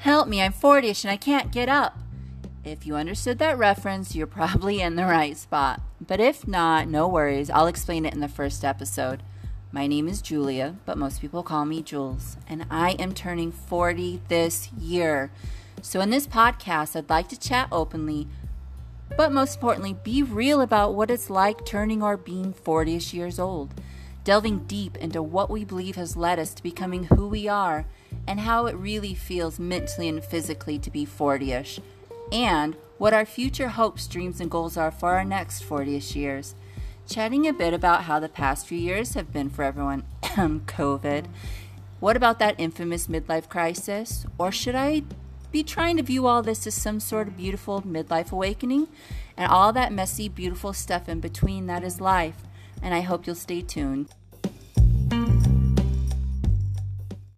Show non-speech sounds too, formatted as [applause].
Help me, I'm 40ish and I can't get up. If you understood that reference, you're probably in the right spot. But if not, no worries, I'll explain it in the first episode. My name is Julia, but most people call me Jules, and I am turning 40 this year. So, in this podcast, I'd like to chat openly, but most importantly, be real about what it's like turning or being 40 ish years old, delving deep into what we believe has led us to becoming who we are and how it really feels mentally and physically to be 40 ish and what our future hopes, dreams, and goals are for our next 40ish years. Chatting a bit about how the past few years have been for everyone. [clears throat] COVID. What about that infamous midlife crisis? Or should I be trying to view all this as some sort of beautiful midlife awakening? And all that messy, beautiful stuff in between that is life. And I hope you'll stay tuned.